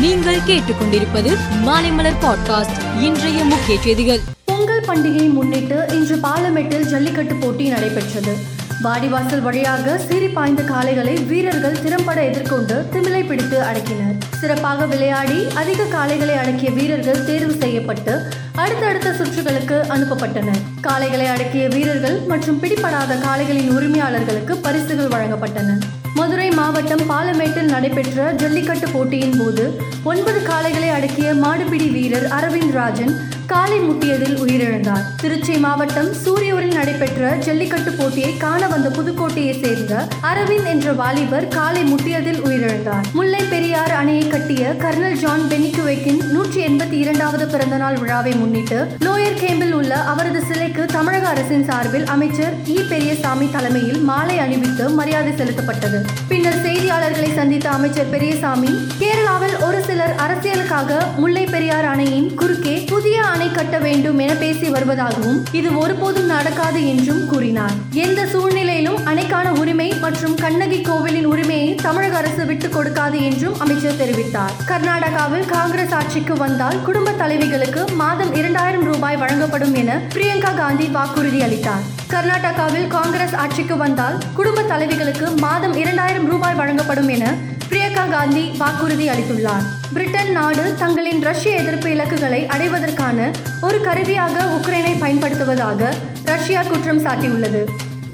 நீங்கள் கேட்டுக்கொண்டிருப்பது மாலைமலர் பாட்காஸ்ட் இன்றைய முக்கிய செய்திகள். பொங்கல் பண்டிகையை முன்னிட்டு இன்று பாலமேட்டில் ஜல்லிக்கட்டு போட்டி நடைபெற்றது. வாடிவாசல் வழியாக சீறி பாய்ந்த காளைகளை வீரர்கள் திறம்பட எதிர்கொண்டு திமிலை பிடித்து அடக்கினர். சிறப்பாக விளையாடி அதிக காளைகளை அடக்கிய வீரர்கள் தேர்வு செய்யப்பட்டு அடுத்தடுத்த சுற்றுகளுக்கு அனுப்பப்பட்டனர். காளைகளை அடக்கிய வீரர்கள் மற்றும் பிடிபடாத காளைகளின் உரிமையாளர்களுக்கு பரிசுகள் வழங்கப்பட்டன. மதுரை மாவட்டம் பாலமேட்டில் நடைபெற்ற ஜல்லிக்கட்டு போட்டியின் போது ஒன்பது காளைகளை அடக்கிய மாடுபிடி வீரர் அரவிந்த் ராஜன் காலை முட்டியதில் உயிரிழந்தார். திருச்சி மாவட்டம் சூரியூரில் நடைபெற்ற ஜல்லிக்கட்டு போட்டியை காண வந்த புதுக்கோட்டையை சேர்ந்த அரவிந்த் என்ற வாலிபர் காலை முட்டியதில் உயிரிழந்தார். முல்லை பெரியார் நடத்திய கர்னல் ஜான் பெனிக்குவேக்கின் நூற்றி எண்பத்தி இரண்டாவது பிறந்தநாள் விழாவை முன்னிட்டு லோயர் கேம்பில் உள்ள அவரது சிலைக்கு தமிழக அரசின் சார்பில் அமைச்சர் இ. பெரியசாமி தலைமையில் மாலை அணிவித்து மரியாதை செலுத்தப்பட்டது. பின்னர் செய்தியாளர்களை சந்தித்த அமைச்சர் பெரியசாமி கேரளாவில் ஒரு சிலர் அரசியலுக்காக முல்லை பெரியார் அணையின் குறுக்கே புதிய அணை கட்ட வேண்டும் என பேசி வருவதாகவும் இது ஒருபோதும் நடக்காது என்றும் கூறினார். எந்த சூழ்நிலை எனினும் அணைக்கான உரிமை மற்றும் கண்ணகி கோவிலின் உரிமையை தமிழக அரசு விட்டுக் கொடுக்காது என்றும் அமைச்சர் தெரிவித்தார். கர்நாடகாவில் காங்கிரஸ் ஆட்சிக்கு வந்தால் குடும்ப தலைவிகளுக்கு மாதம் இரண்டாயிரம் ரூபாய் வழங்கப்படும் என பிரியங்கா காந்தி வாக்குறுதி அளித்தார். கர்நாடகாவில் காங்கிரஸ் ஆட்சிக்கு வந்தால் குடும்ப தலைவிகளுக்கு மாதம் இரண்டாயிரம் ரூபாய் வழங்கப்படும் என பிரியங்கா காந்தி வாக்குறுதி அளித்துள்ளார். பிரிட்டன் நாடு தங்களின் ரஷ்ய எதிர்ப்பு இலக்குகளை அடைவதற்கான ஒரு கருவியாக உக்ரைனை பயன்படுத்துவதாக ரஷ்யா குற்றம் சாட்டியுள்ளது.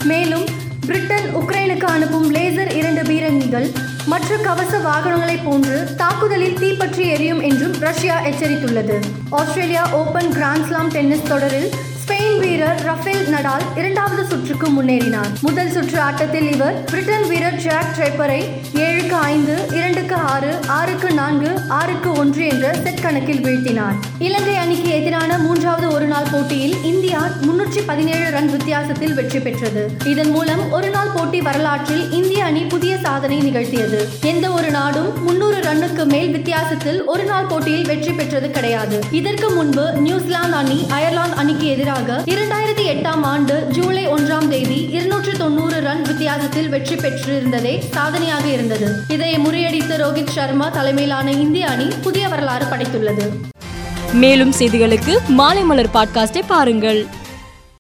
மேலும் பிரிட்டன் உக்ரைனுக்கு அனுப்பும் லேசர் இரண்டு பீரங்கிகள் மற்ற கவச வாகனங்களைப் போன்று தாக்குதலில் தீப்பற்றி எரியும் என்றும் ரஷ்யா எச்சரித்துள்ளது. Australia open grand slam tennis தொடரில் ஸ்பெயின் வீரர் ரஃபேல் நடால் இரண்டாவது சுற்றுக்கு முன்னேறினார். முதல் சுற்று ஆட்டத்தில் இவர் பிரிட்டன் வீரர் ஜாக் ட்ரைப்பரை ஏழுக்கு ஐந்து இரண்டுக்கு ஆறு ஆறுக்கு நான்கு ஆறுக்கு ஒன்று என்ற செட் கணக்கில் வீழ்த்தினார். இலங்கை அணிக்கு எதிரான மூன்றாவது ஒருநாள் போட்டியில் இந்தியா முன்னூற்றி பதினேழு ரன் வித்தியாசத்தில் வெற்றி பெற்றது. இதன் மூலம் ஒருநாள் போட்டி வரலாற்றில் இந்திய அணி புதிய சாதனை நிகழ்த்தியது. எந்த ஒரு நாடும் முன்னூறு ரன்னுக்கு மேல் வித்தியாசத்தில் ஒரு நாள் போட்டியில் வெற்றி பெற்றது கிடையாது. இதற்கு முன்பு நியூசிலாந்து அணி அயர்லாந்து அணிக்கு எதிராக இரண்டாயிரத்தி எட்டாம் ஆண்டு ஜூலை ஒன்றாம் தேதி இருநூற்று தொண்ணூறு ரன் வித்தியாசத்தில் வெற்றி பெற்றிருந்ததே சாதனையாக இருந்தது. இதை முறியடித்த ரோஹித் சர்மா தலைமையிலான இந்திய அணி புதிய வரலாறு படைத்துள்ளது. மேலும் செய்திகளுக்கு மாலை மலர் பாட்காஸ்டை பாருங்கள்.